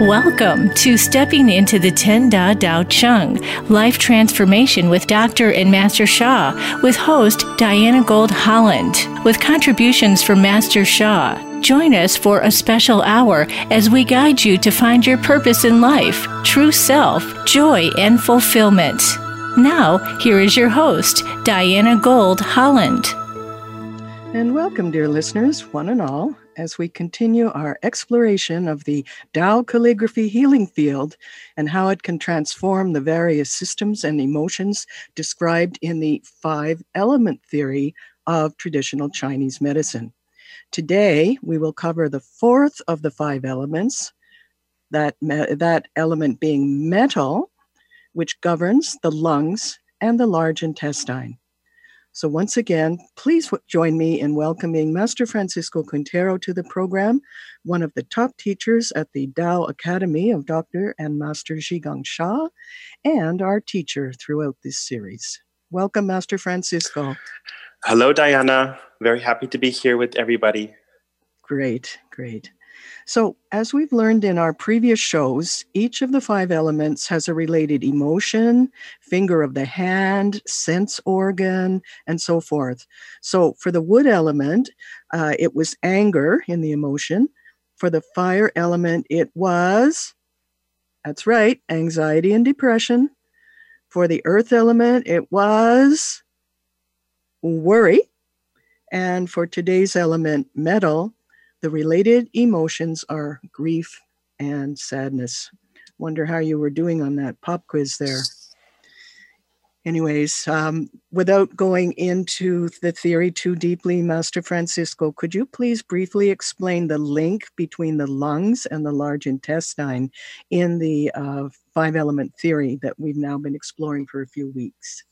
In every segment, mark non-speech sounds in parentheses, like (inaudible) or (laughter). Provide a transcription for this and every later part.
Welcome to Stepping into the Ten Da Dao Chang Life Transformation with Dr. and Master Sha, with host Diana Gold Holland, with contributions from Master Sha. Join us for a special hour as we guide you to find your purpose in life, true self, joy, and fulfillment. Now, here is your host, Diana Gold Holland. And welcome, dear listeners, one and all, as we continue our exploration of the Tao calligraphy healing field and how it can transform the various systems and emotions described in the five element theory of traditional Chinese medicine. Today, we will cover the fourth of the five elements, that, me- that element being metal, which governs the lungs and the large intestine. So, once again, please join me in welcoming Master Francisco Quintero to the program, one of the top teachers at the Tao Academy of Dr. and Master Zhigang Sha, and our teacher throughout this series. Welcome, Master Francisco. Hello, Diana. Very happy to be here with everybody. Great, great. So, as we've learned in our previous shows, each of the five elements has a related emotion, finger of the hand, sense organ, and so forth. So, for the wood element, uh, it was anger in the emotion. For the fire element, it was, that's right, anxiety and depression. For the earth element, it was worry. And for today's element, metal, the related emotions are grief and sadness. Wonder how you were doing on that pop quiz there. Anyways, um, without going into the theory too deeply, Master Francisco, could you please briefly explain the link between the lungs and the large intestine in the uh, five element theory that we've now been exploring for a few weeks?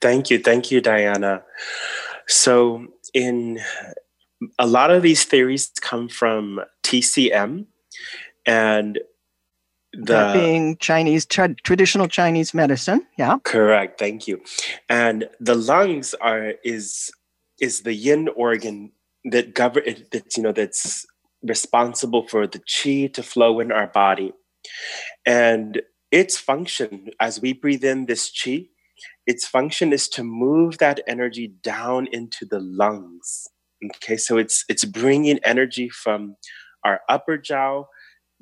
Thank you. Thank you, Diana. So, in a lot of these theories come from TCM and the that being Chinese tra- traditional Chinese medicine, yeah. Correct. Thank you. And the lungs are is is the yin organ that govern that's you know that's responsible for the qi to flow in our body, and its function as we breathe in this qi, its function is to move that energy down into the lungs Okay, so it's it's bringing energy from our upper jiao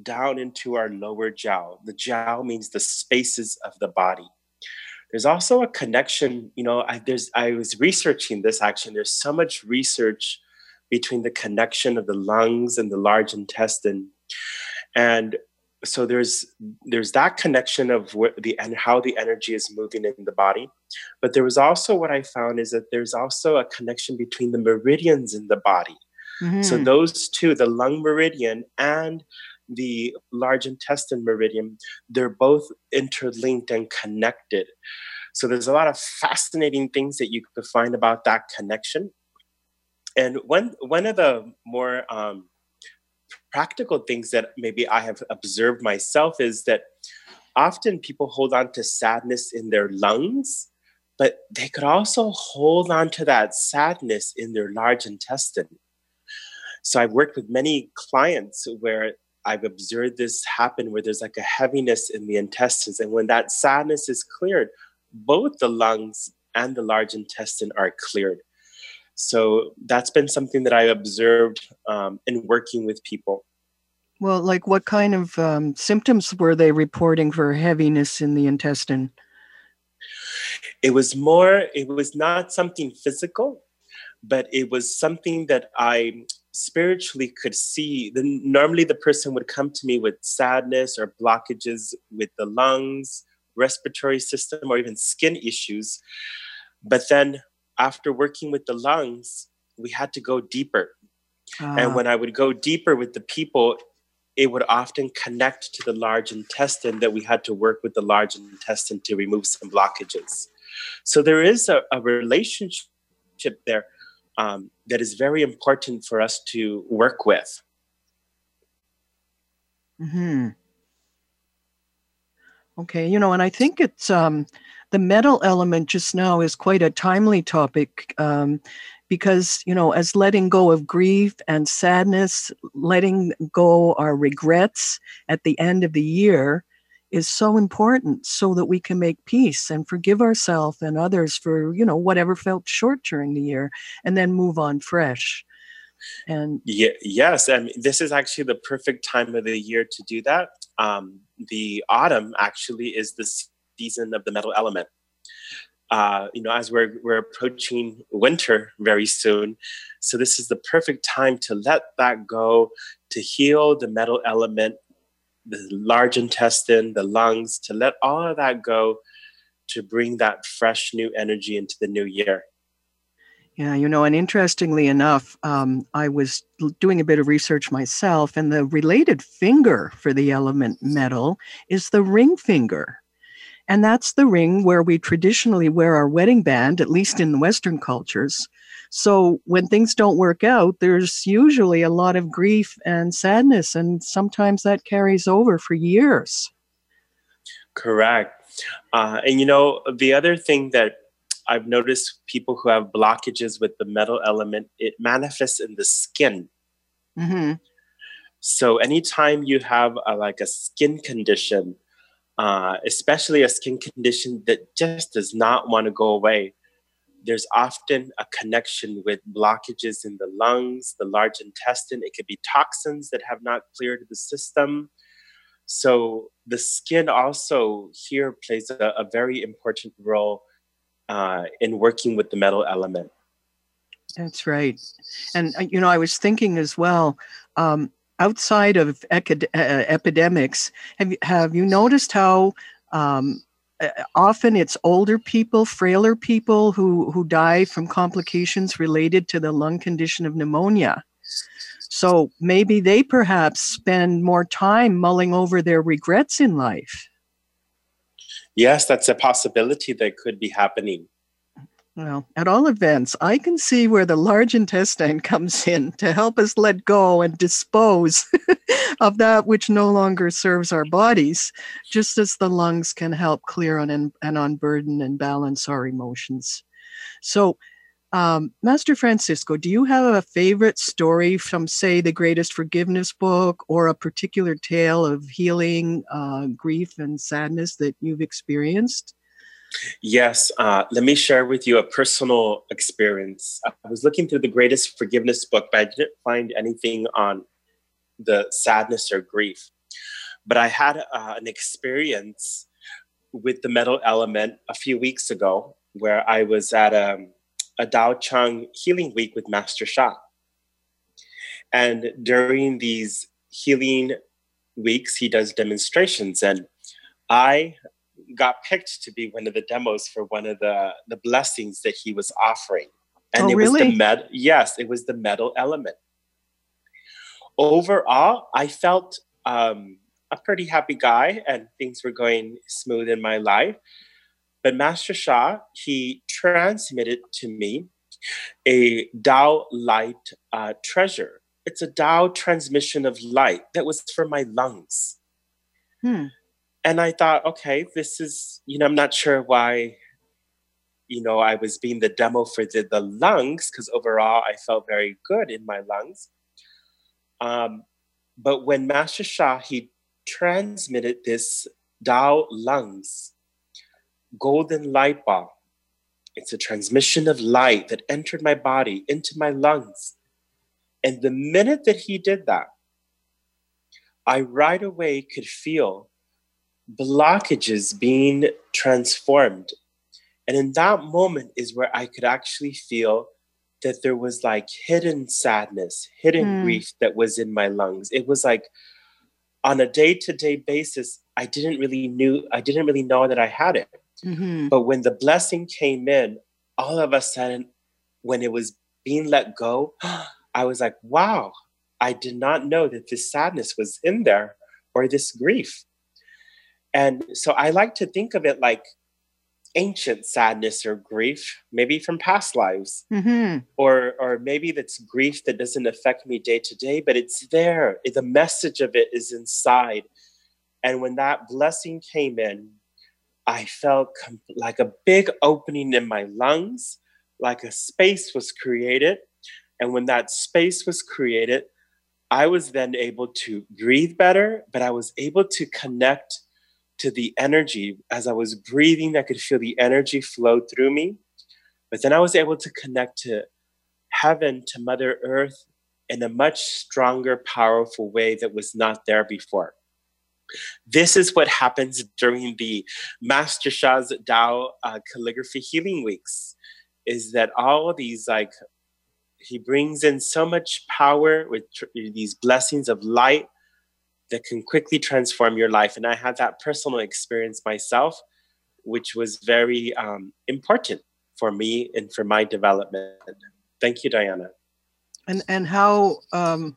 down into our lower jiao. The jiao means the spaces of the body. There's also a connection. You know, I, there's I was researching this actually. There's so much research between the connection of the lungs and the large intestine, and so there's there's that connection of what the and how the energy is moving in the body. But there was also what i found is that there's also a connection between the meridians in the body. Mm-hmm. so those two the lung meridian and the large intestine meridian they're both interlinked and connected. So there's a lot of fascinating things that you could find about that connection. And one one of the more um, practical things that maybe I have observed myself is that often people hold on to sadness in their lungs, but they could also hold on to that sadness in their large intestine. So I've worked with many clients where I've observed this happen where there's like a heaviness in the intestines. And when that sadness is cleared, both the lungs and the large intestine are cleared. So that's been something that I observed um, in working with people. Well, like what kind of um, symptoms were they reporting for heaviness in the intestine? It was more, it was not something physical, but it was something that I spiritually could see. Then normally the person would come to me with sadness or blockages with the lungs, respiratory system, or even skin issues. But then after working with the lungs, we had to go deeper. And ah. when I would go deeper with the people, it would often connect to the large intestine that we had to work with the large intestine to remove some blockages. So there is a, a relationship there um, that is very important for us to work with. Hmm. Okay, you know, and I think it's um, the metal element just now is quite a timely topic. Um, because you know as letting go of grief and sadness letting go our regrets at the end of the year is so important so that we can make peace and forgive ourselves and others for you know whatever felt short during the year and then move on fresh. And yeah, yes and this is actually the perfect time of the year to do that. Um, the autumn actually is the season of the metal element uh, you know, as we're we're approaching winter very soon, so this is the perfect time to let that go, to heal the metal element, the large intestine, the lungs, to let all of that go, to bring that fresh new energy into the new year. Yeah, you know, and interestingly enough, um, I was doing a bit of research myself, and the related finger for the element metal is the ring finger. And that's the ring where we traditionally wear our wedding band, at least in Western cultures. So when things don't work out, there's usually a lot of grief and sadness, and sometimes that carries over for years. Correct. Uh, and you know, the other thing that I've noticed people who have blockages with the metal element, it manifests in the skin. Mm-hmm. So anytime you have a, like a skin condition, uh, especially a skin condition that just does not want to go away. There's often a connection with blockages in the lungs, the large intestine. It could be toxins that have not cleared the system. So the skin also here plays a, a very important role uh, in working with the metal element. That's right. And, uh, you know, I was thinking as well, um, outside of uh, epidemics, have you, have you noticed how um, uh, often it's older people, frailer people who, who die from complications related to the lung condition of pneumonia? So maybe they perhaps spend more time mulling over their regrets in life. Yes, that's a possibility that could be happening. Well, at all events, I can see where the large intestine (laughs) comes in to help us let go and dispose (laughs) of that which no longer serves our bodies, just as the lungs can help clear and, and unburden and balance our emotions. So, um, Master Francisco, do you have a favorite story from, say, the Greatest Forgiveness book or a particular tale of healing, uh, grief, and sadness that you've experienced? Yes, uh, let me share with you a personal experience. I was looking through the Greatest Forgiveness book, but I didn't find anything on the sadness or grief. But I had uh, an experience with the metal element a few weeks ago where I was at a, a Dao Chang healing week with Master Sha. And during these healing weeks, he does demonstrations. And I got picked to be one of the demos for one of the the blessings that he was offering. And oh, it really? was the med yes it was the metal element. Overall i felt um, a pretty happy guy and things were going smooth in my life. But master sha he transmitted to me a Dao light uh, treasure. It's a Dao transmission of light that was for my lungs. Hmm and I thought, okay, this is, you know, I'm not sure why, you know, I was being the demo for the, the lungs, because overall I felt very good in my lungs. Um, but when Master Sha, he transmitted this Dao lungs, golden light ball. It's a transmission of light that entered my body into my lungs. And the minute that he did that, I right away could feel blockages being transformed. And in that moment is where I could actually feel that there was like hidden sadness, hidden mm. grief that was in my lungs. It was like on a day-to-day basis, I didn't really knew I didn't really know that I had it. Mm-hmm. But when the blessing came in, all of a sudden, when it was being let go, (gasps) I was like, wow, I did not know that this sadness was in there or this grief. And so I like to think of it like ancient sadness or grief, maybe from past lives, mm-hmm. or or maybe that's grief that doesn't affect me day to day, but it's there. The message of it is inside. And when that blessing came in, I felt like a big opening in my lungs, like a space was created. And when that space was created, I was then able to breathe better, but I was able to connect to the energy. As I was breathing, I could feel the energy flow through me. But then I was able to connect to heaven, to Mother Earth in a much stronger, powerful way that was not there before. This is what happens during the Master Sha's Tao uh, calligraphy healing weeks, is that all these like he brings in so much power with tr- these blessings of light that can quickly transform your life. And I had that personal experience myself, which was very um, important for me and for my development. Thank you, Diana. And and how um,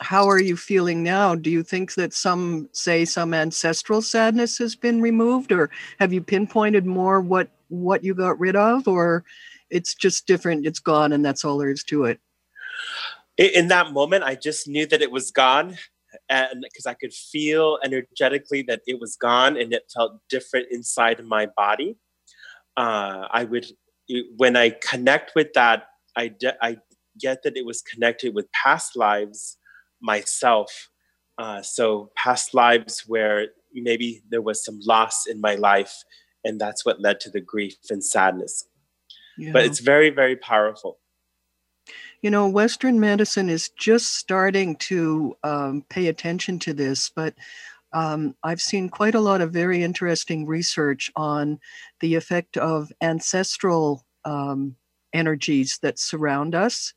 how are you feeling now? Do you think that some say some ancestral sadness has been removed, or have you pinpointed more what what you got rid of, or it's just different? It's gone, and that's all there is to it. In that moment, I just knew that it was gone, and because I could feel energetically that it was gone, and it felt different inside my body. Uh, I would when I connect with that, I de- I get that it was connected with past lives myself. Uh, so past lives where maybe there was some loss in my life, and that's what led to the grief and sadness. Yeah. But it's very, very powerful. You know, Western medicine is just starting to um, pay attention to this, but um, I've seen quite a lot of very interesting research on the effect of ancestral um, energies that surround us,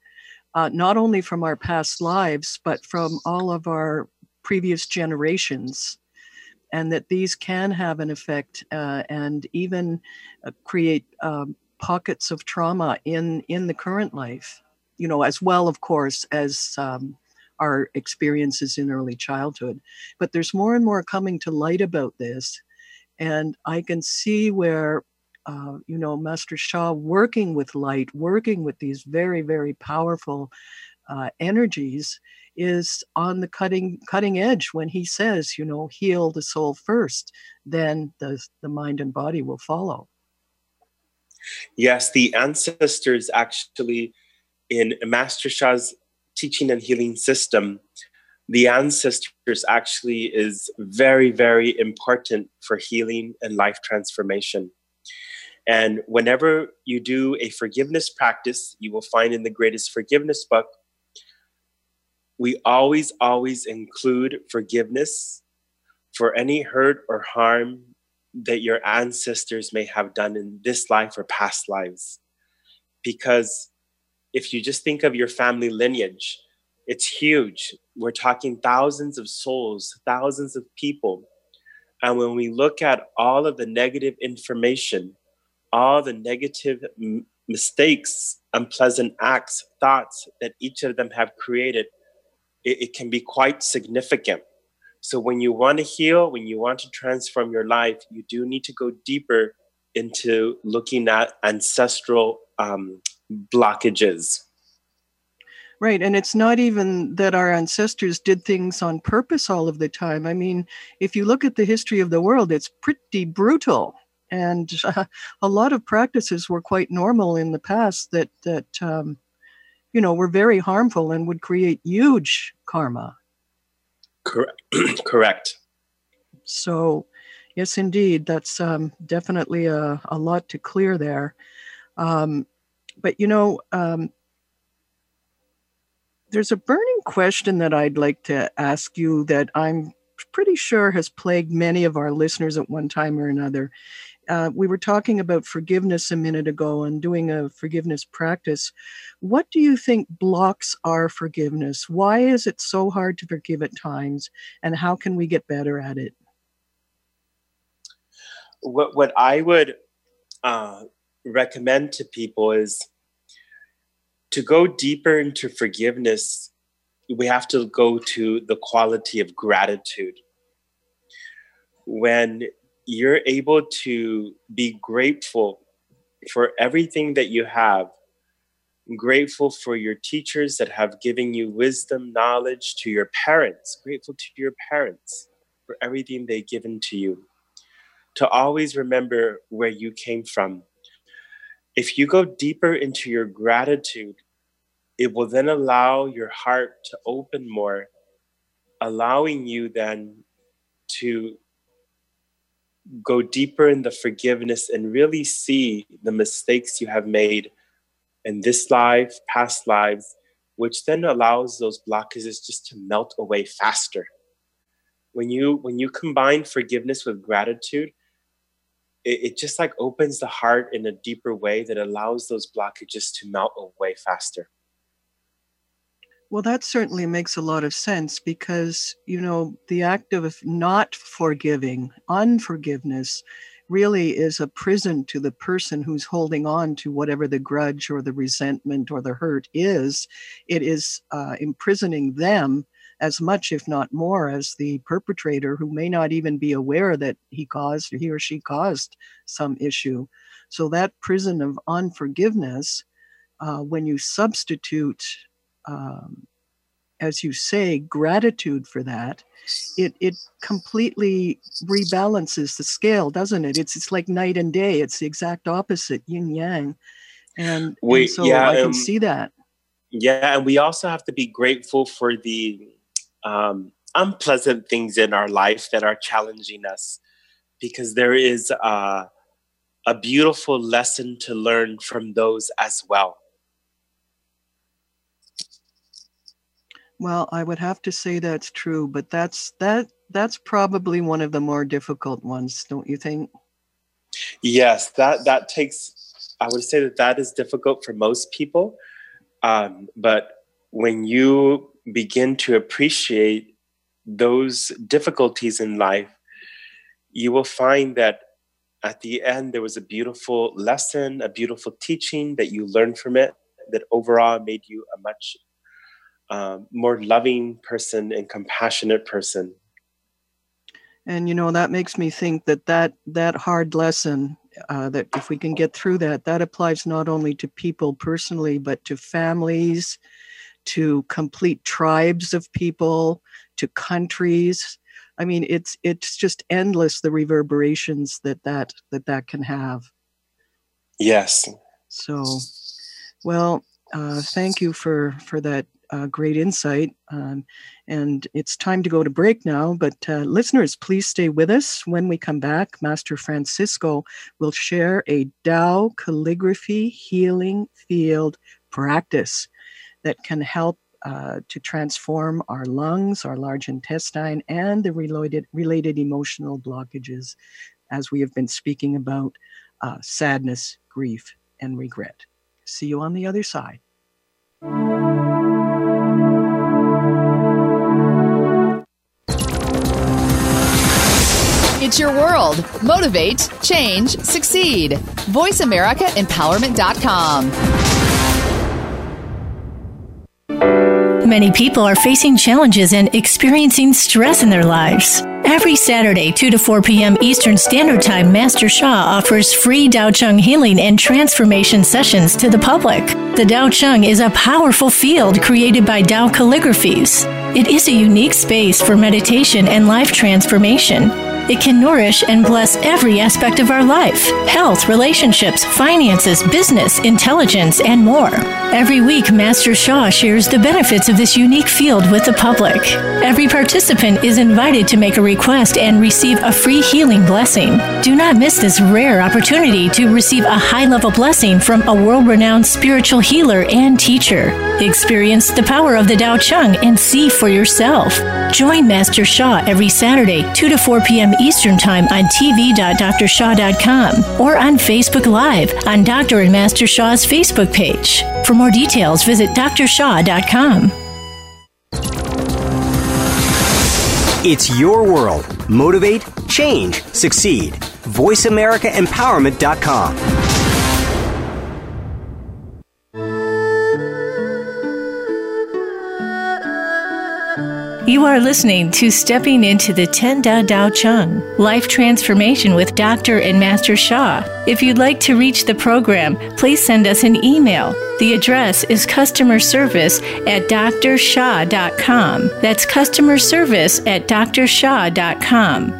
uh, not only from our past lives, but from all of our previous generations. And that these can have an effect uh, and even uh, create um, pockets of trauma in, in the current life, you know, as well, of course, as um, our experiences in early childhood. But there's more and more coming to light about this. And I can see where uh, you know, Master Sha working with light, working with these very, very powerful uh, energies, is on the cutting cutting edge when he says, you know, heal the soul first, then the the mind and body will follow. Yes, the ancestors actually in Master Sha's teaching and healing system, the ancestors actually is very, very important for healing and life transformation. And whenever you do a forgiveness practice, you will find in the Greatest Forgiveness book, we always, always include forgiveness for any hurt or harm that your ancestors may have done in this life or past lives. Because if you just think of your family lineage, it's huge. We're talking thousands of souls, thousands of people. And when we look at all of the negative information all the negative m- mistakes, unpleasant acts, thoughts that each of them have created, it, it can be quite significant. So when you want to heal, when you want to transform your life, you do need to go deeper into looking at ancestral um, blockages. Right. And it's not even that our ancestors did things on purpose all of the time. I mean, if you look at the history of the world, it's pretty brutal and uh, a lot of practices were quite normal in the past that that um, you know were very harmful and would create huge karma correct (clears throat) correct so yes indeed that's um, definitely a, a lot to clear there um, but you know um, there's a burning question that i'd like to ask you that i'm pretty sure has plagued many of our listeners at one time or another uh, we were talking about forgiveness a minute ago and doing a forgiveness practice. What do you think blocks our forgiveness? Why is it so hard to forgive at times? And how can we get better at it? What, what I would uh, recommend to people is to go deeper into forgiveness, we have to go to the quality of gratitude. When you're able to be grateful for everything that you have grateful for your teachers that have given you wisdom knowledge to your parents grateful to your parents for everything they've given to you to always remember where you came from if you go deeper into your gratitude, it will then allow your heart to open more, allowing you then to go deeper in the forgiveness and really see the mistakes you have made in this life, past lives, which then allows those blockages just to melt away faster. When you when you combine forgiveness with gratitude, it, it just like opens the heart in a deeper way that allows those blockages to melt away faster. Well, that certainly makes a lot of sense because, you know, the act of not forgiving, unforgiveness, really is a prison to the person who's holding on to whatever the grudge or the resentment or the hurt is. It is uh, imprisoning them as much, if not more, as the perpetrator who may not even be aware that he caused, he or she caused some issue. So that prison of unforgiveness, uh, when you substitute, um, as you say, gratitude for that, it it completely rebalances the scale, doesn't it? It's it's like night and day. It's the exact opposite, yin yang, and, and so yeah, I can um, see that. Yeah, and we also have to be grateful for the um, unpleasant things in our life that are challenging us because there is a, a beautiful lesson to learn from those as well. Well, I would have to say that's true, but that's that that's probably one of the more difficult ones, don't you think? Yes, that that takes. I would say that that is difficult for most people, um, but when you begin to appreciate those difficulties in life, you will find that at the end there was a beautiful lesson, a beautiful teaching that you learned from it that overall made you a much um, more loving person and compassionate person. And you know that makes me think that that that hard lesson uh, that if we can get through that, that applies not only to people personally, but to families, to complete tribes of people, to countries. I mean, it's it's just endless the reverberations that that that that can have. Yes. So, well, uh, thank you for for that uh, great insight. Um, and it's time to go to break now. But uh, listeners, please stay with us. When we come back, Master Francisco will share a Tao calligraphy healing field practice that can help uh, to transform our lungs, our large intestine, and the related, related emotional blockages, as we have been speaking about uh, sadness, grief, and regret. See you on the other side. It's your world. Motivate, change, succeed. VoiceAmericaEmpowerment.com. Many people are facing challenges and experiencing stress in their lives. Every Saturday, 2 to 4 p.m. Eastern Standard Time, Master Sha offers free Dao Chang healing and transformation sessions to the public. The Dao Chang is a powerful field created by Dao calligraphies. It is a unique space for meditation and life transformation. It can nourish and bless every aspect of our life health, relationships, finances, business, intelligence, and more. Every week, Master Sha shares the benefits of this unique field with the public. Every participant is invited to make a request and receive a free healing blessing. Do not miss this rare opportunity to receive a high level blessing from a world renowned spiritual healer and teacher. Experience the power of the Dao Chang and see for yourself. Join Master Sha every Saturday, 2 to 4 p.m. Eastern Time on tv.drsha.com or on Facebook Live on Dr. and Master Sha's Facebook page. For more details, visit drsha.com. It's your world. Motivate, change, succeed. VoiceAmericaEmpowerment.com. You are listening to Stepping into the Ten Da Tao Chang Life Transformation with Dr. and Master Sha. If you'd like to reach the program, please send us an email. The address is customer service at drsha.com. That's customer service at drsha.com.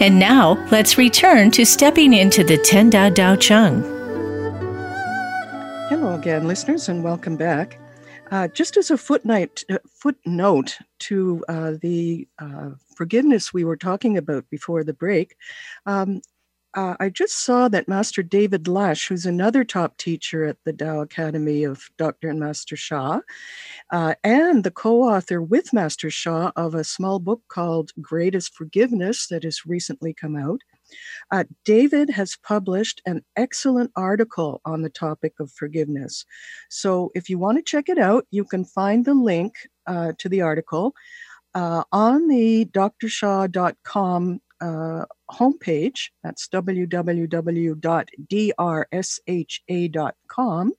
And now, let's return to stepping into the Ten Da Tao Chang. Hello again, listeners, and welcome back. Uh, just as a footnote, uh, footnote to uh, the uh, forgiveness we were talking about before the break, um, uh, I just saw that Master David Lusch, who's another top teacher at the Tao Academy of Dr. and Master Sha, uh, and the co author with Master Sha of a small book called Greatest Forgiveness that has recently come out. Uh, David has published an excellent article on the topic of forgiveness. So if you want to check it out, you can find the link uh, to the article uh, on the drsha.com uh, homepage. That's www.drsha.com.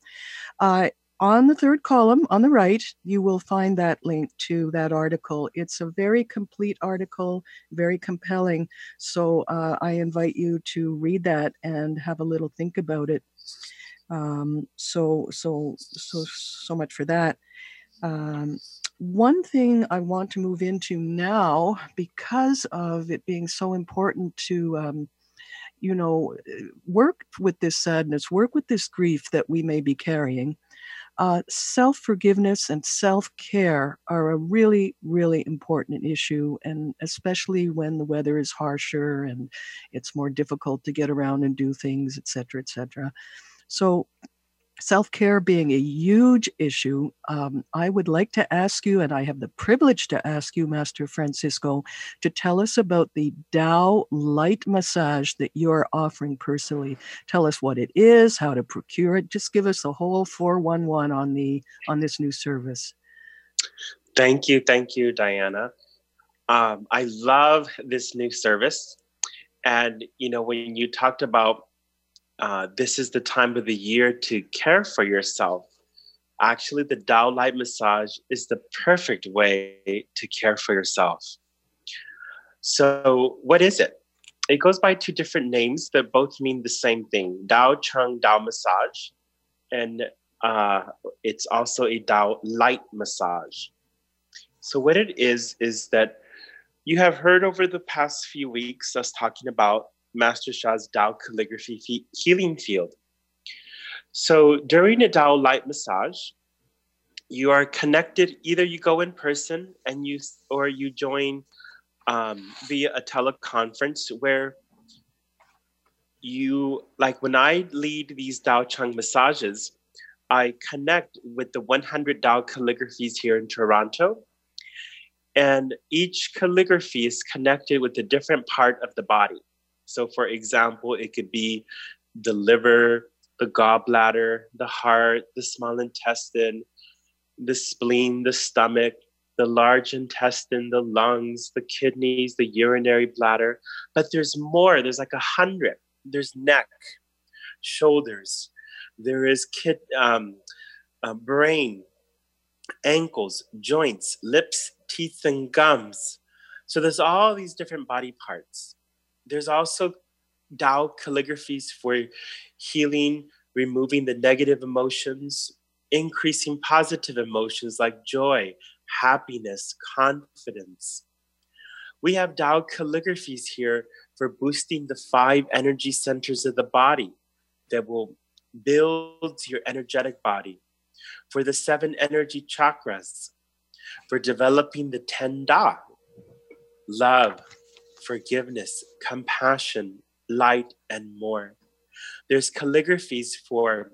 Uh, on the third column on the right, you will find that link to that article. It's a very complete article, very compelling. So uh, I invite you to read that and have a little think about it. Um, so so so so much for that. Um, one thing I want to move into now, because of it being so important to um, you know, work with this sadness, work with this grief that we may be carrying uh, self forgiveness and self care are a really, really important issue, and especially when the weather is harsher and it's more difficult to get around and do things, et cetera, et cetera. So, self care being a huge issue, um, I would like to ask you, and I have the privilege to ask you, Master Francisco, to tell us about the Tao light massage that you're offering personally. Tell us what it is, how to procure it. Just give us the whole 411 on the on this new service. Thank you, thank you, Diana. Um, I love this new service. And you know, when you talked about uh, this is the time of the year to care for yourself. Actually, the Tao Light Massage is the perfect way to care for yourself. So, what is it? It goes by two different names that both mean the same thing Tao Chang Tao Massage, and uh, it's also a Tao Light Massage. So, what it is, is that you have heard over the past few weeks us talking about Master Sha's Dao calligraphy healing field. So during a Dao light massage, you are connected. Either you go in person and you, or you join um, via a teleconference where you, like when I lead these Dao Chang massages, I connect with the 100 Dao calligraphies here in Toronto. And each calligraphy is connected with a different part of the body. So, for example, it could be the liver, the gallbladder, the heart, the small intestine, the spleen, the stomach, the large intestine, the lungs, the kidneys, the urinary bladder. But there's more, there's like a hundred. There's neck, shoulders, there is kid, um, uh, brain, ankles, joints, lips, teeth, and gums. So there's all these different body parts. There's also Tao calligraphies for healing, removing the negative emotions, increasing positive emotions like joy, happiness, confidence. We have Tao calligraphies here for boosting the five energy centers of the body that will build your energetic body, for the seven energy chakras, for developing the 10 Da, love, forgiveness, compassion, light, and more. There's calligraphies for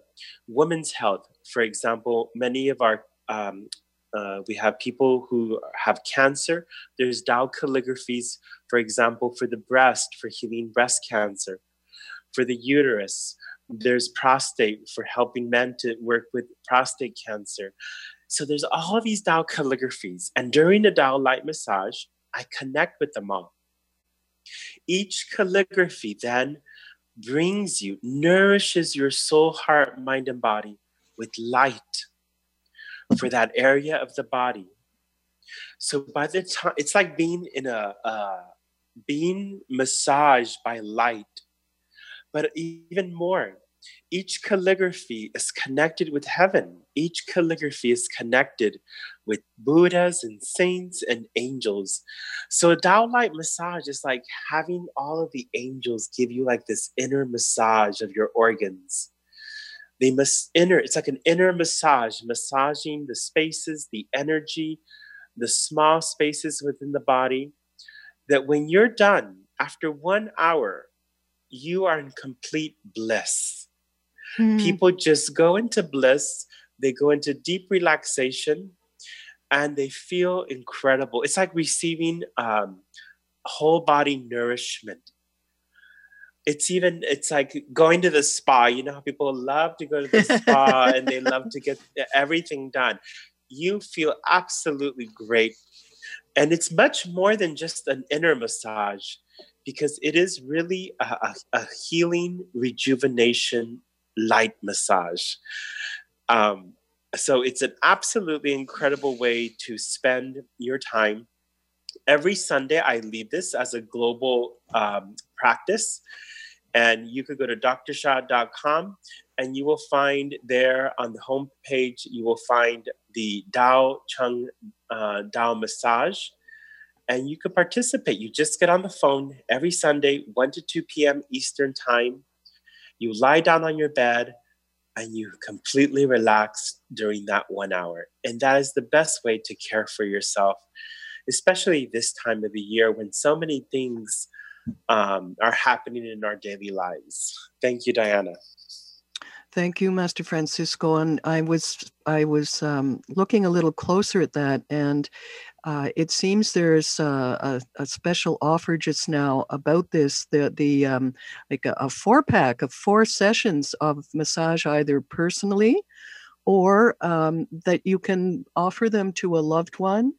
women's health. For example, many of our um, uh, we have people who have cancer. There's Tao calligraphies, for example, for the breast, for healing breast cancer, for the uterus. There's prostate for helping men to work with prostate cancer. So there's all these Tao calligraphies. And during the Tao light massage, I connect with them all. Each calligraphy then brings you, nourishes your soul, heart, mind, and body with light for that area of the body. So by the time it's like being in a uh, being massaged by light, but even more, each calligraphy is connected with heaven. Each calligraphy is connected with Buddhas and saints and angels. So a Tao light massage is like having all of the angels give you like this inner massage of your organs. They must inner, it's like an inner massage, massaging the spaces, the energy, the small spaces within the body. That when you're done, after one hour, you are in complete bliss. Mm. People just go into bliss, they go into deep relaxation, and they feel incredible. It's like receiving um, whole body nourishment. It's even it's like going to the spa. You know how people love to go to the spa (laughs) and they love to get everything done. You feel absolutely great. And it's much more than just an inner massage because it is really a, a, healing rejuvenation light massage. Um, so it's an absolutely incredible way to spend your time. Every Sunday, I lead this as a global um, practice. And you could go to drsha.com and you will find there on the home page, you will find the Dao Chang uh, Dao massage. And you can participate. You just get on the phone every Sunday, 1 to 2 p.m. Eastern Time. You lie down on your bed and you completely relax during that one hour. And that is the best way to care for yourself, especially this time of the year when so many things um, are happening in our daily lives. Thank you, Diana. Thank you, Master Francisco. And I was I was um, looking a little closer at that, and uh, it seems there's a, a, a, special offer just now about this. The the um, like a, a, four pack of four sessions of massage, either personally, or um, that you can offer them to a loved one,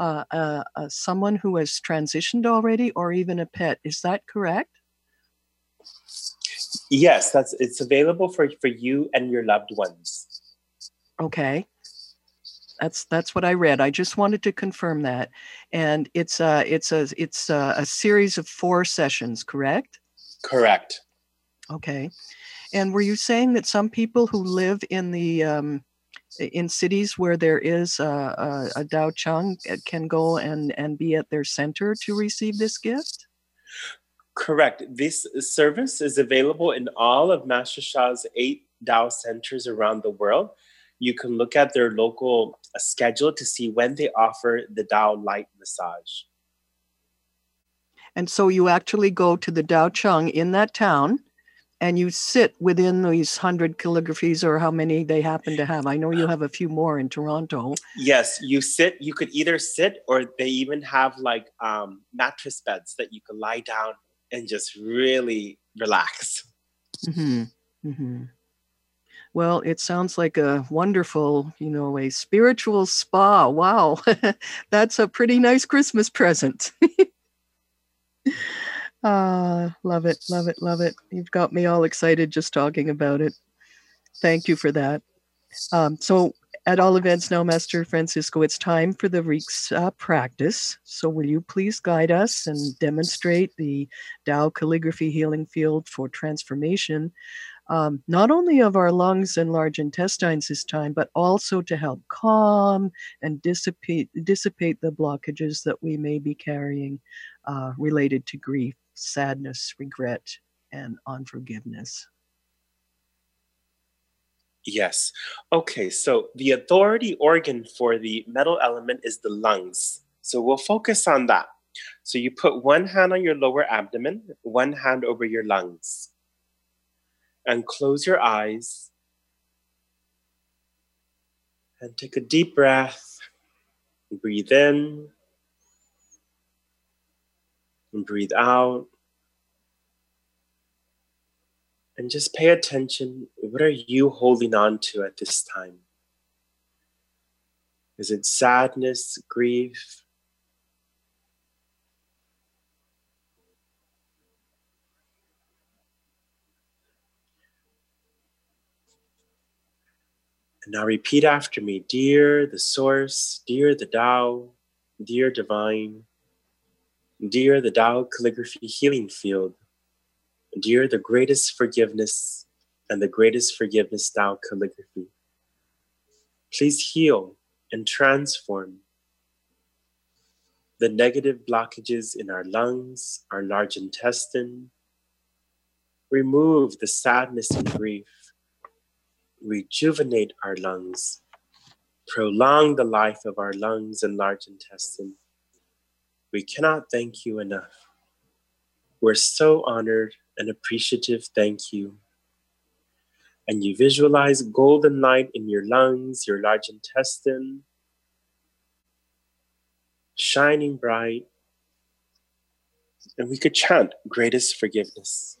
uh, uh, uh, someone who has transitioned already, or even a pet. Is that correct? Yes, that's it's available for for you and your loved ones. Okay. That's that's what I read. I just wanted to confirm that, and it's a it's a it's a, a series of four sessions, correct? Correct. Okay, and were you saying that some people who live in the um, in cities where there is a, a, a Dao Chang eh, can go and and be at their center to receive this gift? Correct. This service is available in all of Master Sha's eight Dao centers around the world you can look at their local uh, schedule to see when they offer the Dao light massage. And so you actually go to the Dao Chang in that town and you sit within these 100 calligraphies or how many they happen to have. I know you have a few more in Toronto. Yes, you sit, you could either sit or they even have like um, mattress beds that you can lie down and just really relax. Mm-hmm. Mm-hmm. Well, it sounds like a wonderful, you know, a spiritual spa. Wow. (laughs) That's a pretty nice Christmas present. (laughs) Ah, love it, love it, love it. You've got me all excited just talking about it. Thank you for that. Um, so, at all events now, Master Francisco, it's time for the Reeks uh, practice. So, will you please guide us and demonstrate the Tao calligraphy healing field for transformation um, not only of our lungs and large intestines this time, but also to help calm and dissipate dissipate the blockages that we may be carrying uh, related to grief, sadness, regret, and unforgiveness. Yes. Okay, so the authority organ for the metal element is the lungs. So we'll focus on that. So you put one hand on your lower abdomen, one hand over your lungs and close your eyes and take a deep breath. Breathe in and breathe out. And just pay attention. What are you holding on to at this time? Is it sadness, grief, And now repeat after me Dear the Source, dear the Tao, dear Divine, dear the Tao calligraphy healing field, dear the greatest forgiveness and the greatest forgiveness Tao calligraphy. Please heal and transform the negative blockages in our lungs, our large intestine. Remove the sadness and grief rejuvenate our lungs, prolong the life of our lungs and large intestine. We cannot thank you enough. We're so honored and appreciative. Thank you. And you visualize golden light in your lungs, your large intestine, shining bright. And we could chant greatest forgiveness.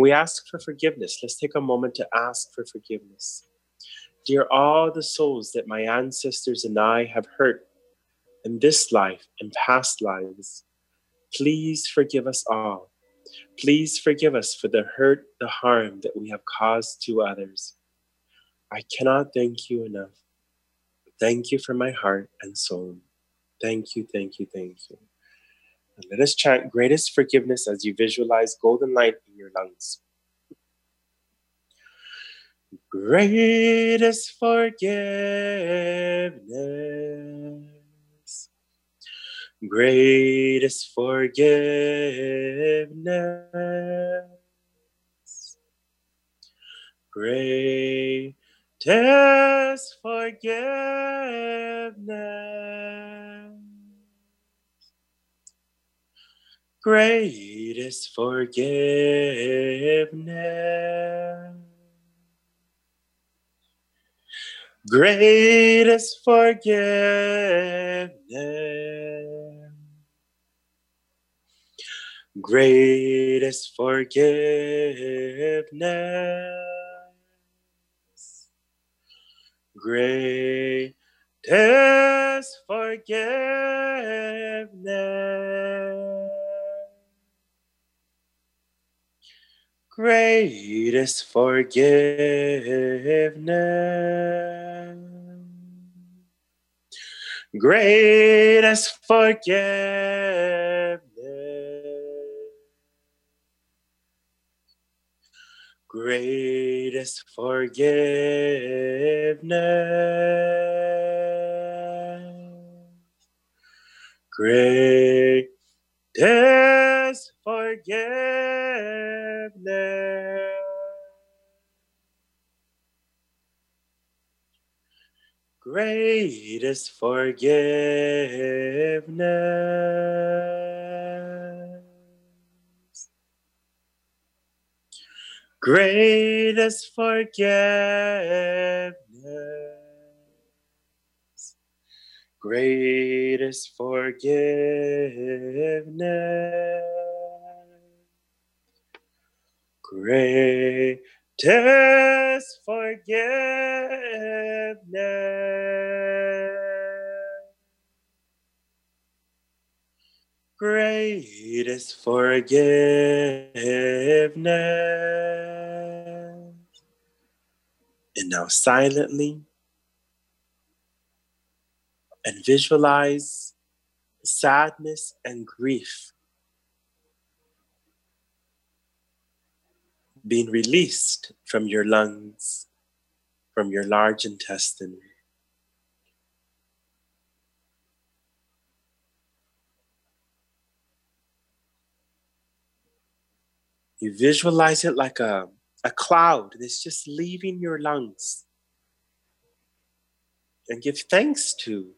We ask for forgiveness. Let's take a moment to ask for forgiveness. Dear all the souls that my ancestors and I have hurt in this life and past lives, please forgive us all. Please forgive us for the hurt, the harm that we have caused to others. I cannot thank you enough. Thank you for my heart and soul. Thank you, thank you, thank you. And let us chant greatest forgiveness as you visualize golden light in your lungs. Greatest forgiveness. Greatest forgiveness. Greatest forgiveness. Greatest forgiveness. Greatest forgiveness. Greatest forgiveness. Great is forgiveness. Greatest forgiveness. Greatest forgiveness. Greatest forgiveness. Greatest is forgiveness. Greatest forgiveness. Greatest forgiveness. Greatest forgiveness. Great Greatest forgiveness. Greatest forgiveness. And now silently and visualize sadness and grief being released from your lungs, from your large intestine. You visualize it like a, a cloud that's just leaving your lungs. And give thanks to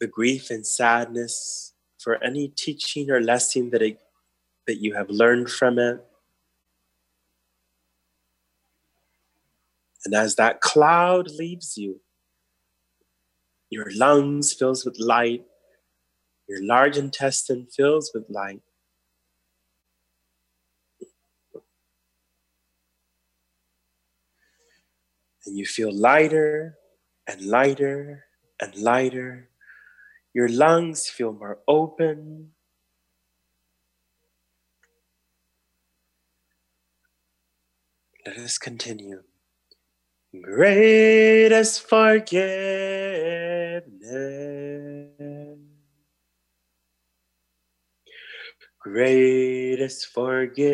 the grief and sadness for any teaching or lesson that, it, that you have learned from it. And as that cloud leaves you, your lungs fills with light, your large intestine fills with light. And you feel lighter and lighter and lighter. Your lungs feel more open. Let us continue. Great is forgiveness. Great is forgiveness.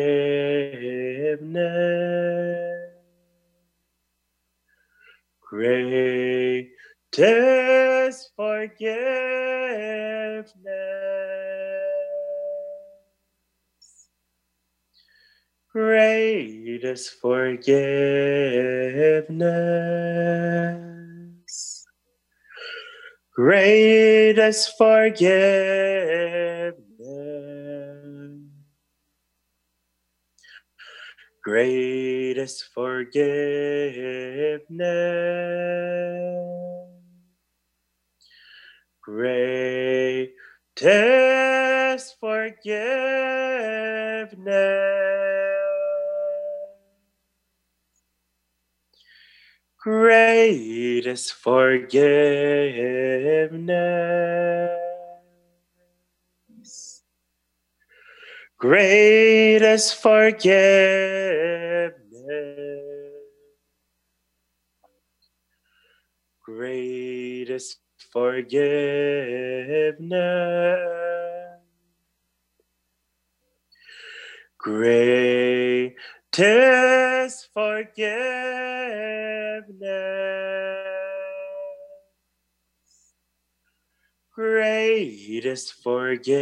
Great is forgiveness. Greatest forgiveness, greatest forgiveness, greatest forgiveness, greatest forgiveness. Greatest forgiveness, greatest forgiveness, greatest forgiveness, greatest forgiveness greatest forgiveness.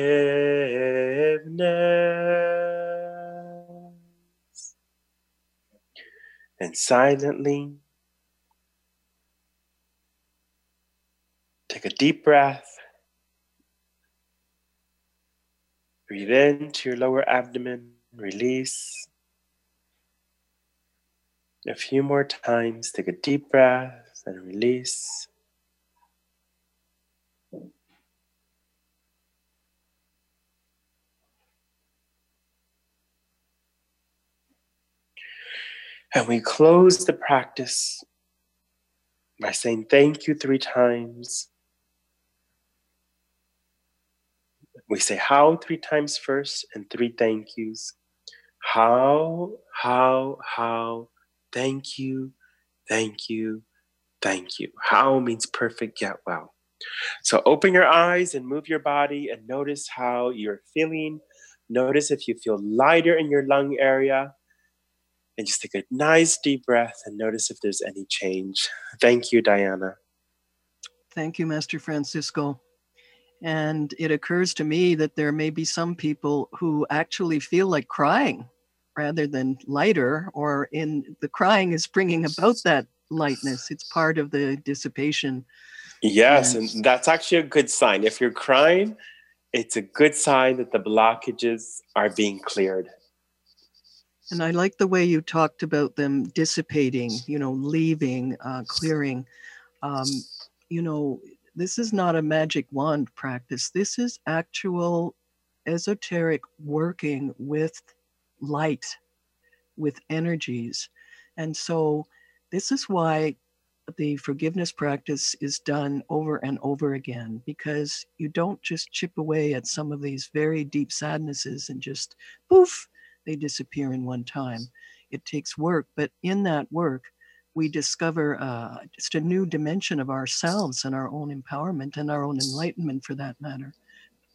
And silently take a deep breath. Breathe into your lower abdomen, release. A few more times, take a deep breath and release. And we close the practice by saying thank you three times. We say hao three times first and three thank yous. Hao, hao, hao, thank you, thank you, thank you. Hao means perfect, get well. So open your eyes and move your body and notice how you're feeling. Notice if you feel lighter in your lung area and just take a nice deep breath and notice if there's any change. Thank you, Diana. Thank you, Master Francisco. And it occurs to me that there may be some people who actually feel like crying rather than lighter, or in the crying is bringing about that lightness. It's part of the dissipation. Yes, and, and that's actually a good sign. If you're crying, it's a good sign that the blockages are being cleared. And I like the way you talked about them dissipating, you know, leaving, uh, clearing. Um, you know, this is not a magic wand practice. This is actual esoteric working with light, with energies. And so, this is why the forgiveness practice is done over and over again because you don't just chip away at some of these very deep sadnesses and just poof, they disappear in one time. It takes work, but in that work, we discover uh, just a new dimension of ourselves and our own empowerment and our own enlightenment for that matter.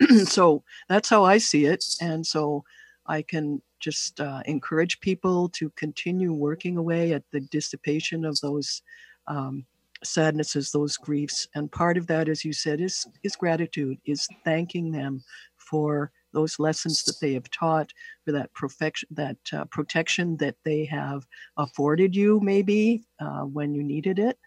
(clears throat) so that's how I see it. And so I can just uh, encourage people to continue working away at the dissipation of those um, sadnesses, those griefs. And part of that, as you said, is, is gratitude, is thanking them for those lessons that they have taught, for that perfection, that uh, protection that they have afforded you, maybe uh, when you needed it.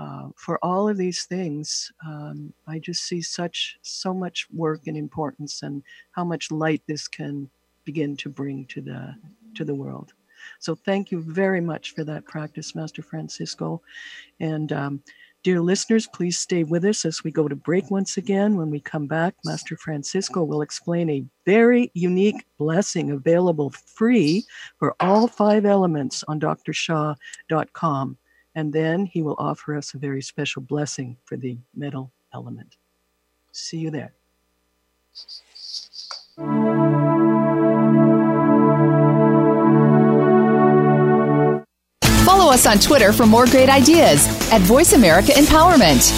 Uh, for all of these things, um, I just see such so much work and importance, and how much light this can begin to bring to the to the world. So thank you very much for that practice, Master Francisco, and um, Dear listeners, please stay with us as we go to break once again. When we come back, Master Francisco will explain a very unique blessing available free for all five elements on drsha.com. And then he will offer us a very special blessing for the metal element. See you there. Follow us on Twitter for more great ideas at Voice America Empowerment.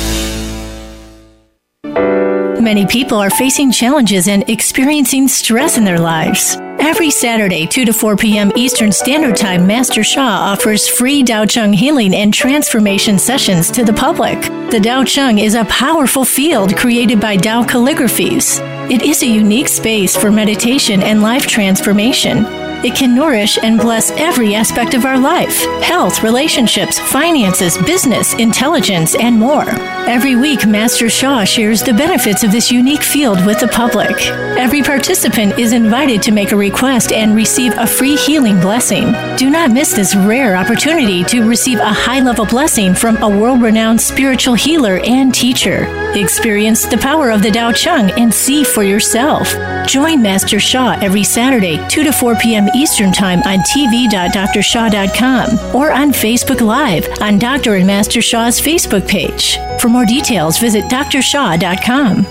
Many people are facing challenges and experiencing stress in their lives. Every Saturday, 2 to 4 p.m. Eastern Standard Time, Master Sha offers free Dao Chang healing and transformation sessions to the public. The Dao Chang is a powerful field created by Dao calligraphies. It is a unique space for meditation and life transformation. It can nourish and bless every aspect of our life health, relationships, finances, business, intelligence, and more. Every week, Master Sha shares the benefits of this unique field with the public. Every participant is invited to make a request and receive a free healing blessing. Do not miss this rare opportunity to receive a high level blessing from a world renowned spiritual healer and teacher. Experience the power of the Tao Chang and see for yourself. Join Master Sha every Saturday, 2 to 4 p.m. Eastern Time on tv.drsha.com or on Facebook Live on Dr. and Master Sha's Facebook page. For more details, visit drsha.com.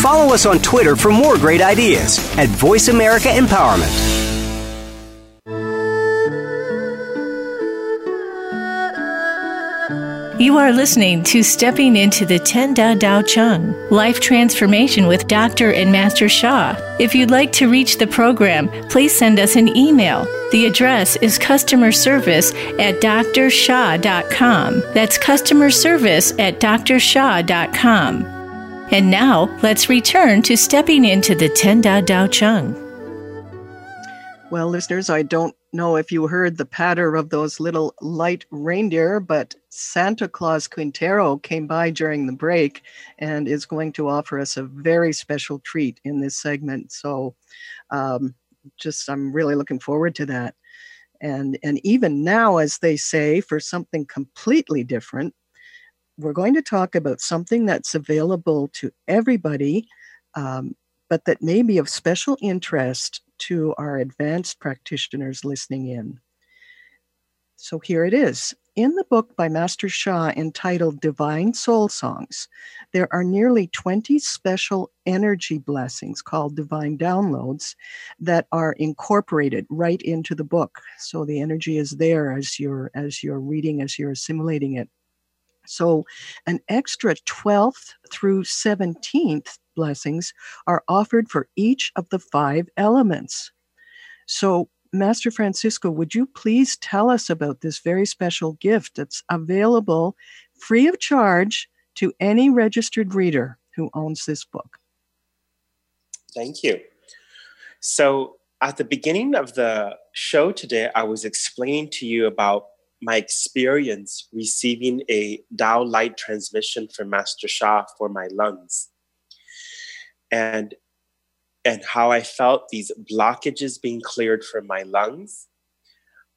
Follow us on Twitter for more great ideas at Voice America Empowerment. You are listening to Stepping into the Ten Da Tao Chang Life Transformation with Dr. and Master Sha. If you'd like to reach the program, please send us an email. The address is customer service at drsha.com. That's customer service at drsha.com. And now, let's return to stepping into the Ten Da Tao Chang. Well, listeners, I don't know if you heard the patter of those little light reindeer, but Santa Claus Quintero came by during the break and is going to offer us a very special treat in this segment. So, um, just I'm really looking forward to that. And and even now, as they say, for something completely different, we're going to talk about something that's available to everybody, um, but that may be of special interest to our advanced practitioners listening in. So here it is. In the book by Master Sha entitled Divine Soul Songs, there are nearly 20 special energy blessings called divine downloads that are incorporated right into the book. So the energy is there as you're as you're reading, as you're assimilating it. So an extra 12th through 17th blessings are offered for each of the five elements. So, Master Francisco, would you please tell us about this very special gift that's available free of charge to any registered reader who owns this book? Thank you. So, at the beginning of the show today, I was explaining to you about my experience receiving a Tao light transmission from Master Sha for my lungs and and how I felt these blockages being cleared from my lungs,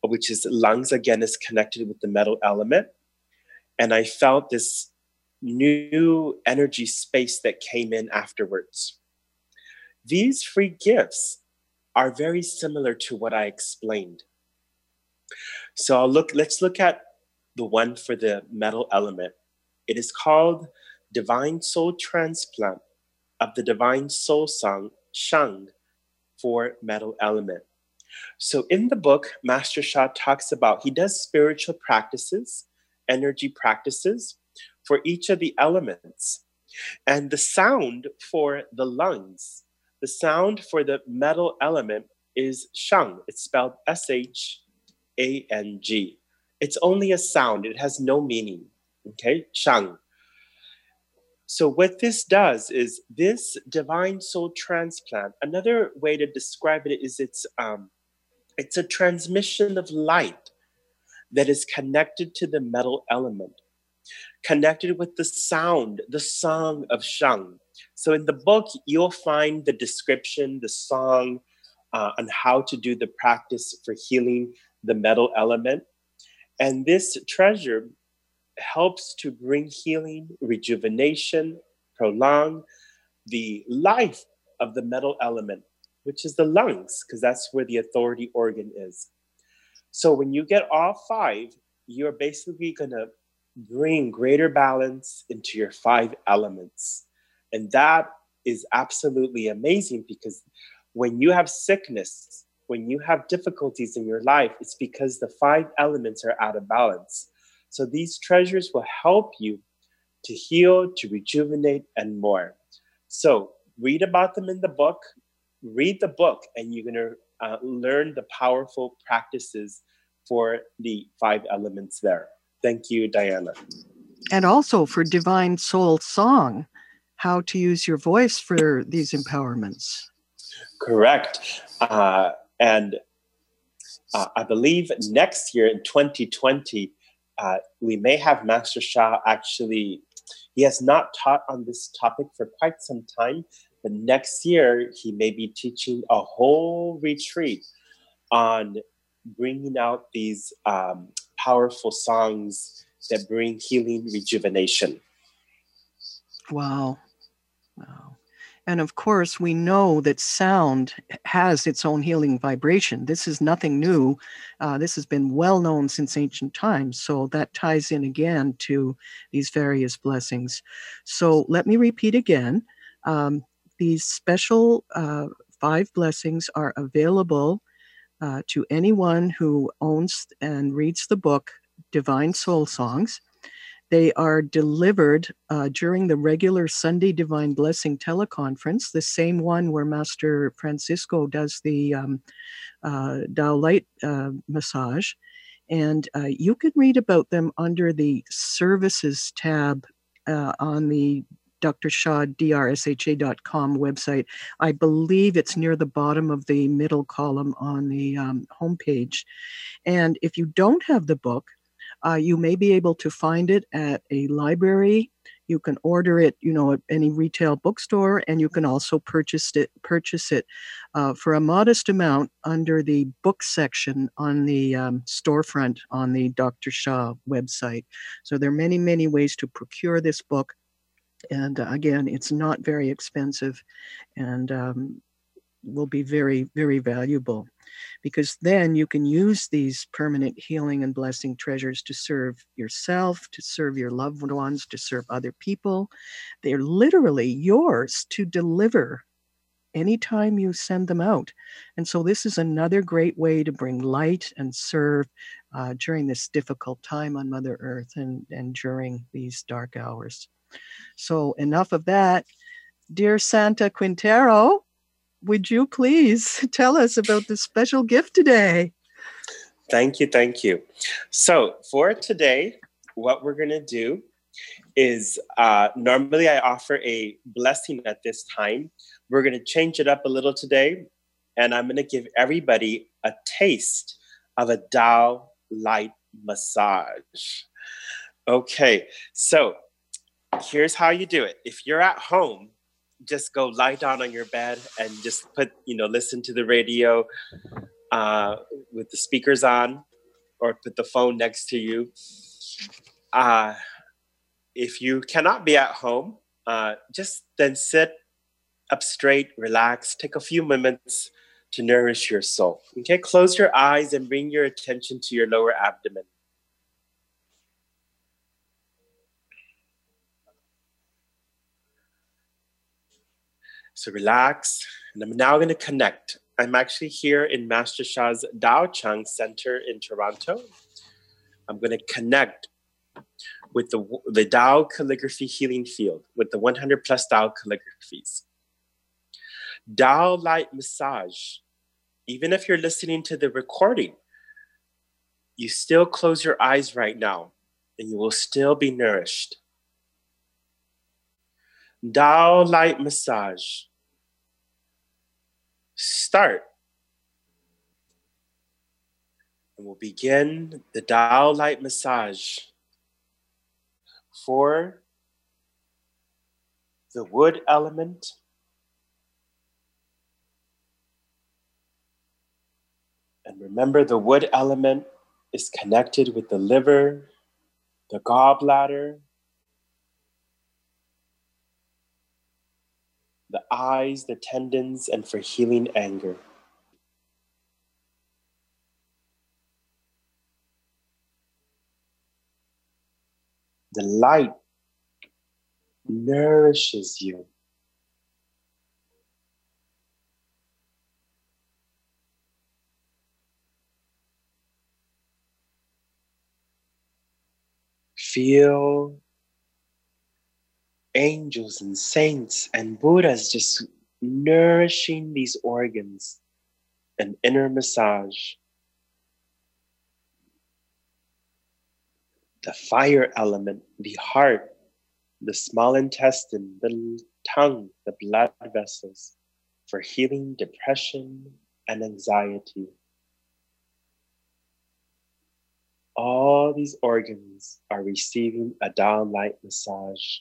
which is lungs again is connected with the metal element. And I felt this new energy space that came in afterwards. These free gifts are very similar to what I explained. So I'll look, let's look at the one for the metal element. It is called Divine Soul Transplant of the divine soul song, Shang, for metal element. So in the book, Master Sha talks about, he does spiritual practices, energy practices for each of the elements. And the sound for the lungs, the sound for the metal element is Shang. It's spelled S H A N G. It's only a sound, it has no meaning. Okay, Shang. So, what this does is this divine soul transplant, another way to describe it is it's, um, it's a transmission of light that is connected to the metal element, connected with the sound, the song of Shang. So, in the book, you'll find the description, the song, uh, on how to do the practice for healing the metal element. And this treasure helps to bring healing, rejuvenation, prolong the life of the metal element, which is the lungs, because that's where the authority organ is. So when you get all five, you're basically going to bring greater balance into your five elements. And that is absolutely amazing because when you have sickness, when you have difficulties in your life, it's because the five elements are out of balance. So these treasures will help you to heal, to rejuvenate, and more. So read about them in the book. Read the book, and you're going to uh, learn the powerful practices for the five elements there. Thank you, Diana. And also for Divine Soul Song, how to use your voice for these empowerments. Correct. Uh, And uh, I believe next year in 2020, uh, we may have Master Sha actually, he has not taught on this topic for quite some time, but next year he may be teaching a whole retreat on bringing out these um, powerful songs that bring healing rejuvenation. Wow. Wow. And of course, we know that sound has its own healing vibration. This is nothing new. Uh, this has been well known since ancient times. So that ties in again to these various blessings. So let me repeat again. Um, these special uh, five blessings are available uh, to anyone who owns and reads the book Divine Soul Songs. They are delivered uh, during the regular Sunday Divine Blessing teleconference, the same one where Master Francisco does the um, uh, Tao Light uh, massage. And uh, you can read about them under the services tab uh, on the Dr. Sha, drsha.com website. I believe it's near the bottom of the middle column on the um, homepage. And if you don't have the book, uh, you may be able to find it at a library. You can order it, you know, at any retail bookstore, and you can also purchase it purchase it uh, for a modest amount under the book section on the um, storefront on the Dr. Sha website. So there are many, many ways to procure this book, and uh, again, it's not very expensive, and um, will be very, very valuable because then you can use these permanent healing and blessing treasures to serve yourself, to serve your loved ones, to serve other people. They're literally yours to deliver anytime you send them out. And so, this is another great way to bring light and serve uh, during this difficult time on Mother Earth and, and during these dark hours. So, enough of that. Dear Santa Quintero, would you please (laughs) tell us about the special gift today? Thank you, thank you. So, for today, what we're going to do is uh, normally I offer a blessing at this time. We're going to change it up a little today, and I'm going to give everybody a taste of a Tao light massage. Okay, so here's how you do it. If you're at home, just go lie down on your bed and just put, you know, listen to the radio uh, with the speakers on or put the phone next to you. Uh, if you cannot be at home, uh, just then sit up straight, relax, take a few moments to nourish your soul. Okay, close your eyes and bring your attention to your lower abdomen. So relax. And I'm now going to connect. I'm actually here in Master Sha's Dao Chang Center in Toronto. I'm going to connect with the, the Tao calligraphy healing field, with the 100 plus Dao calligraphies. Dao light massage, even if you're listening to the recording, you still close your eyes right now and you will still be nourished. Dao light massage start. And we'll begin the Tao light massage for the wood element. And remember, the wood element is connected with the liver, the gallbladder, the eyes, the tendons, and for healing anger. The light nourishes you. Feel angels and saints and Buddhas just nourishing these organs, an inner massage. The fire element, the heart, the small intestine, the tongue, the blood vessels for healing depression, and anxiety. All these organs are receiving a Dao light massage.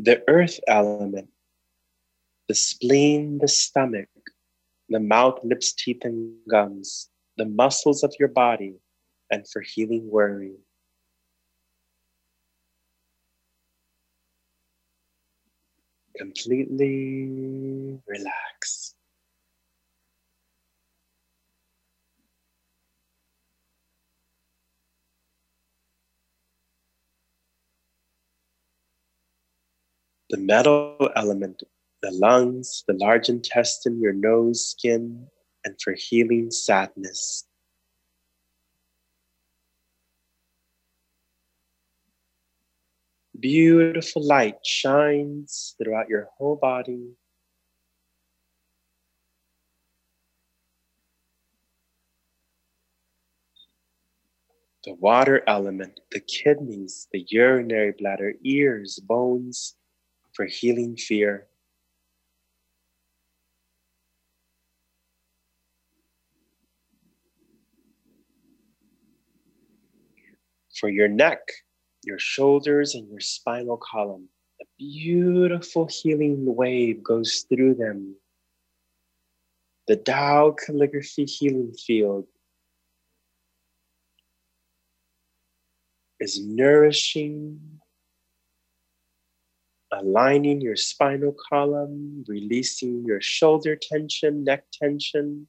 The earth element, the spleen, the stomach, the mouth, lips, teeth, and gums, the muscles of your body, and for healing worry. Completely relax. The metal element, the lungs, the large intestine, your nose, skin, and for healing sadness. Beautiful light shines throughout your whole body. The water element, the kidneys, the urinary bladder, ears, bones for healing fear. For your neck, your shoulders and your spinal column. A beautiful healing wave goes through them. The Tao calligraphy healing field is nourishing, aligning your spinal column, releasing your shoulder tension, neck tension.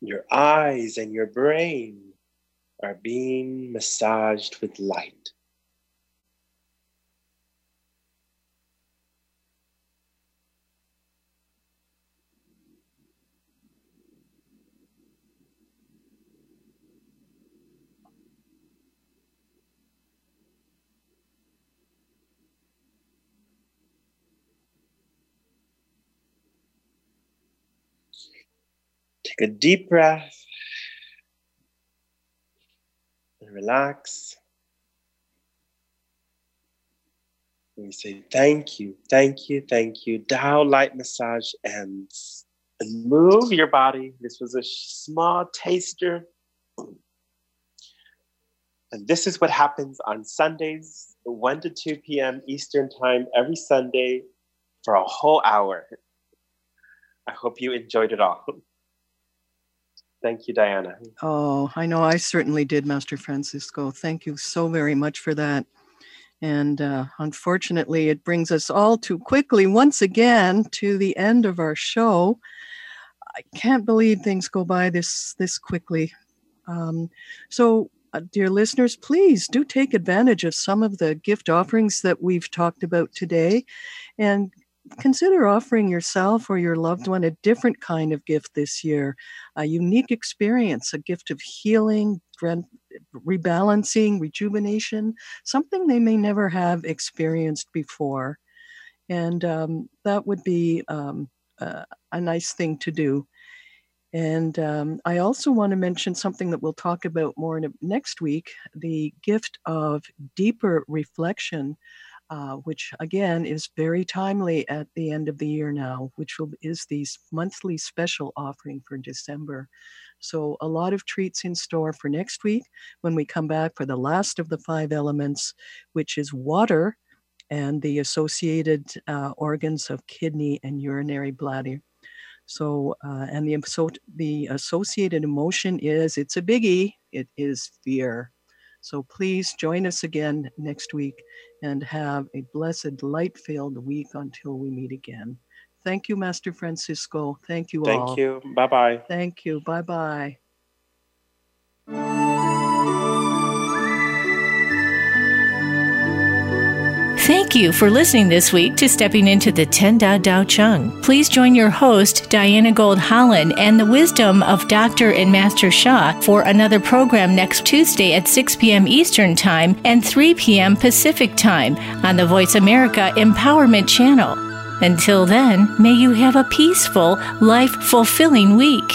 Your eyes and your brain are being massaged with light. Take a deep breath and relax. And we say, Thank you, thank you, thank you. Tao light massage ends. And move your body. This was a small taster. And this is what happens on Sundays, 1 to 2 p.m. Eastern Time, every Sunday for a whole hour. I hope you enjoyed it all. (laughs) Thank you, Diana. Oh, I know I certainly did, Master Francisco. Thank you so very much for that. And uh, unfortunately, it brings us all too quickly once again to the end of our show. I can't believe things go by this this quickly. Um, so, uh, dear listeners, please do take advantage of some of the gift offerings that we've talked about today, and consider offering yourself or your loved one a different kind of gift this year a unique experience, a gift of healing, rebalancing, rejuvenation, something they may never have experienced before. And um, that would be um, uh, a nice thing to do. And um, I also want to mention something that we'll talk about more in a, next week the gift of deeper reflection uh, which again is very timely at the end of the year now, which will, is the monthly special offering for December. So, a lot of treats in store for next week when we come back for the last of the five elements, which is water and the associated uh, organs of kidney and urinary bladder. So, uh, and the, so the associated emotion is it's a biggie, it is fear. So please join us again next week and have a blessed, light filled week until we meet again. Thank you, Master Francisco. Thank you Thank all. Thank you. Bye bye. Thank you. Bye bye. Thank you for listening this week to Stepping into the Ten Dao Dao Chang. Please join your host, Diana Gold Holland, and the wisdom of Dr. and Master Sha for another program next Tuesday at 6 p.m. Eastern Time and 3 p.m. Pacific Time on the Voice America Empowerment Channel. Until then, may you have a peaceful, life fulfilling week.